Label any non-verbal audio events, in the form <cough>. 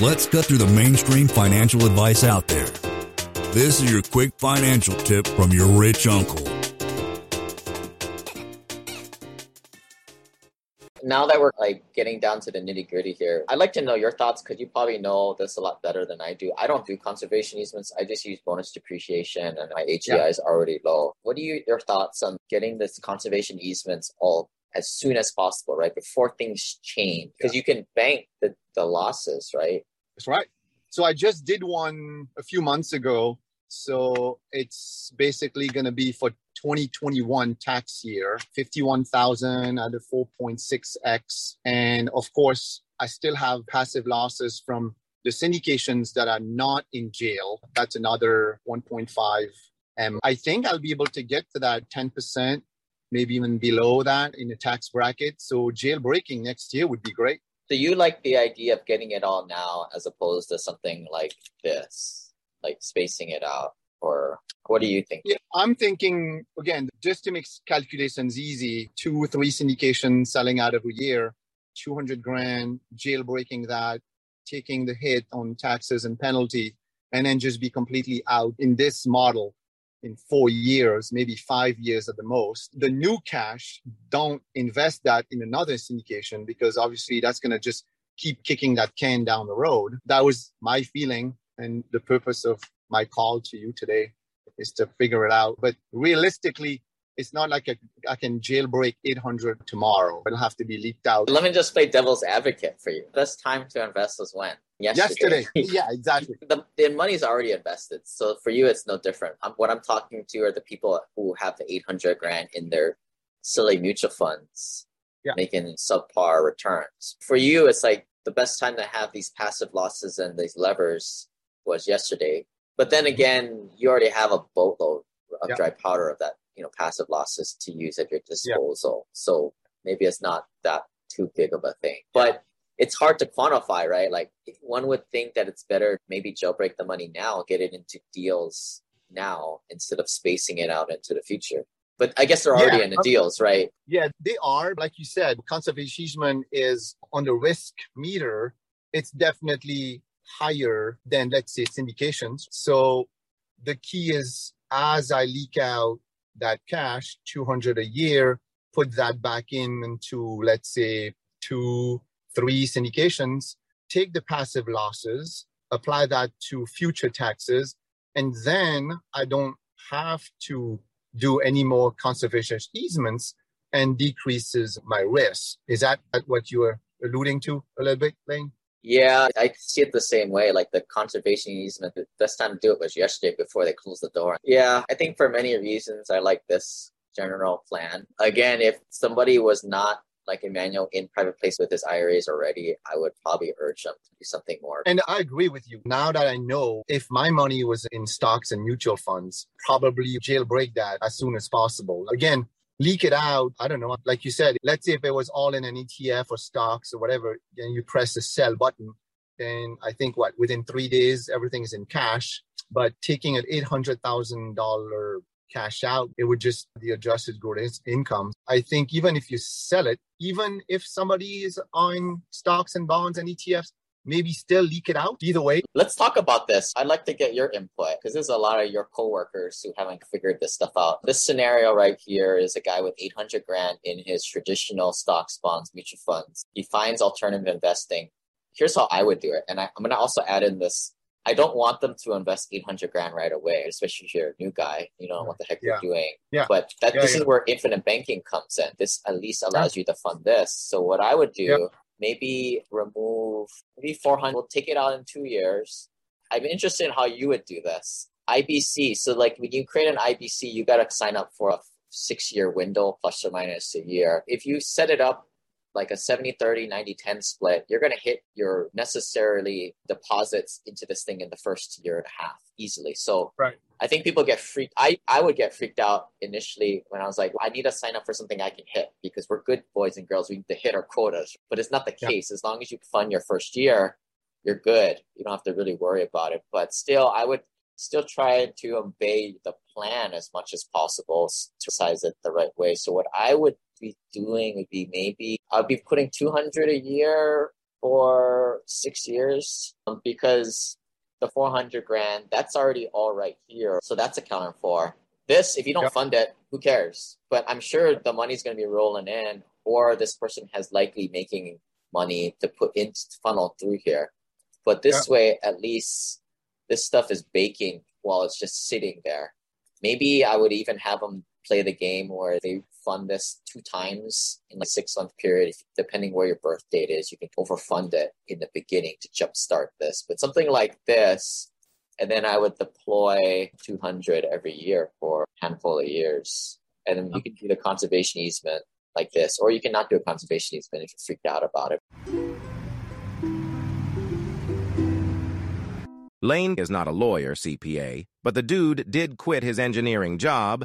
Let's cut through the mainstream financial advice out there. This is your quick financial tip from your rich uncle. now that we're like getting down to the nitty gritty here, I'd like to know your thoughts because you probably know this a lot better than I do. I don't do conservation easements. I just use bonus depreciation and my AGI yeah. is already low. What are you, your thoughts on getting this conservation easements all as soon as possible, right? Before things change, because yeah. you can bank the, the losses, right? That's right. So I just did one a few months ago. So it's basically going to be for 2021 tax year, 51,000 at a 4.6x. And of course, I still have passive losses from the syndications that are not in jail. That's another 1.5 M. I think I'll be able to get to that 10%, maybe even below that in the tax bracket. So jailbreaking next year would be great. So you like the idea of getting it all now as opposed to something like this, like spacing it out? Or what do you think? Yeah, I'm thinking again, just to make calculations easy, two or three syndications selling out every year, 200 grand, jailbreaking that, taking the hit on taxes and penalty, and then just be completely out in this model in four years, maybe five years at the most. The new cash, don't invest that in another syndication because obviously that's going to just keep kicking that can down the road. That was my feeling and the purpose of my call to you today is to figure it out. But realistically, it's not like a, I can jailbreak 800 tomorrow. It'll have to be leaked out. Let me just play devil's advocate for you. Best time to invest was when? Yesterday. Yesterday. <laughs> yeah, exactly. the, the money's already invested. So for you, it's no different. I'm, what I'm talking to are the people who have the 800 grand in their silly mutual funds yeah. making subpar returns. For you, it's like the best time to have these passive losses and these levers was yesterday but then again, you already have a boatload of yeah. dry powder of that, you know, passive losses to use at your disposal. Yeah. So maybe it's not that too big of a thing. But it's hard to quantify, right? Like one would think that it's better maybe jailbreak the money now, get it into deals now instead of spacing it out into the future. But I guess they're already yeah, in the deals, right? Yeah, they are. Like you said, conservation is on the risk meter. It's definitely higher than, let's say, syndications. So the key is as I leak out that cash, 200 a year, put that back in into, let's say, two, three syndications, take the passive losses, apply that to future taxes, and then I don't have to do any more conservation easements and decreases my risk. Is that what you were alluding to a little bit, Lane? Yeah, I see it the same way. Like the conservation easement, the best time to do it was yesterday before they closed the door. Yeah, I think for many reasons, I like this general plan. Again, if somebody was not like Emmanuel in private place with his IRAs already, I would probably urge them to do something more. And I agree with you. Now that I know if my money was in stocks and mutual funds, probably jailbreak that as soon as possible. Again, leak it out. I don't know. Like you said, let's say if it was all in an ETF or stocks or whatever, then you press the sell button. Then I think what within three days everything is in cash. But taking an eight hundred thousand dollar cash out, it would just the adjusted gross income. I think even if you sell it, even if somebody is on stocks and bonds and ETFs, maybe still leak it out either way. Let's talk about this. I'd like to get your input because there's a lot of your coworkers who haven't figured this stuff out. This scenario right here is a guy with 800 grand in his traditional stocks, bonds, mutual funds. He finds alternative investing. Here's how I would do it. And I, am going to also add in this. I don't want them to invest 800 grand right away, especially if you're a new guy. You know what the heck yeah. you're doing. Yeah. But that, yeah, this yeah. is where infinite banking comes in. This at least allows you to fund this. So what I would do maybe remove maybe 400 we'll take it out in two years. I'm interested in how you would do this. Ibc so like when you create an ibc you got to sign up for a six year window plus or minus a year. If you set it up like a 70 30 90 10 split you're going to hit your necessarily deposits into this thing in the first year and a half easily. So right. i think people get freaked i i would get freaked out initially when i was like i need to sign up for something i can hit because we're good boys and girls we need to hit our quotas but it's not the yeah. case. As long as you fund your first year you're good. You don't have to really worry about it. But still i would still try to obey the plan as much as possible to size it the right way. So what i would be doing would be maybe I'd be putting 200 a year for six years um, because the 400 grand, that's already all right here. So that's accounted for. This, if you don't yep. fund it, who cares? But I'm sure the money's going to be rolling in, or this person has likely making money to put in funnel through here. But this yep. way, at least this stuff is baking while it's just sitting there. Maybe I would even have them play the game where they fund this two times in a six month period. Depending where your birth date is, you can overfund it in the beginning to jumpstart this. But something like this, and then I would deploy 200 every year for a handful of years. And then you can do the conservation easement like this, or you can not do a conservation easement if you're freaked out about it. Lane is not a lawyer, CPA, but the dude did quit his engineering job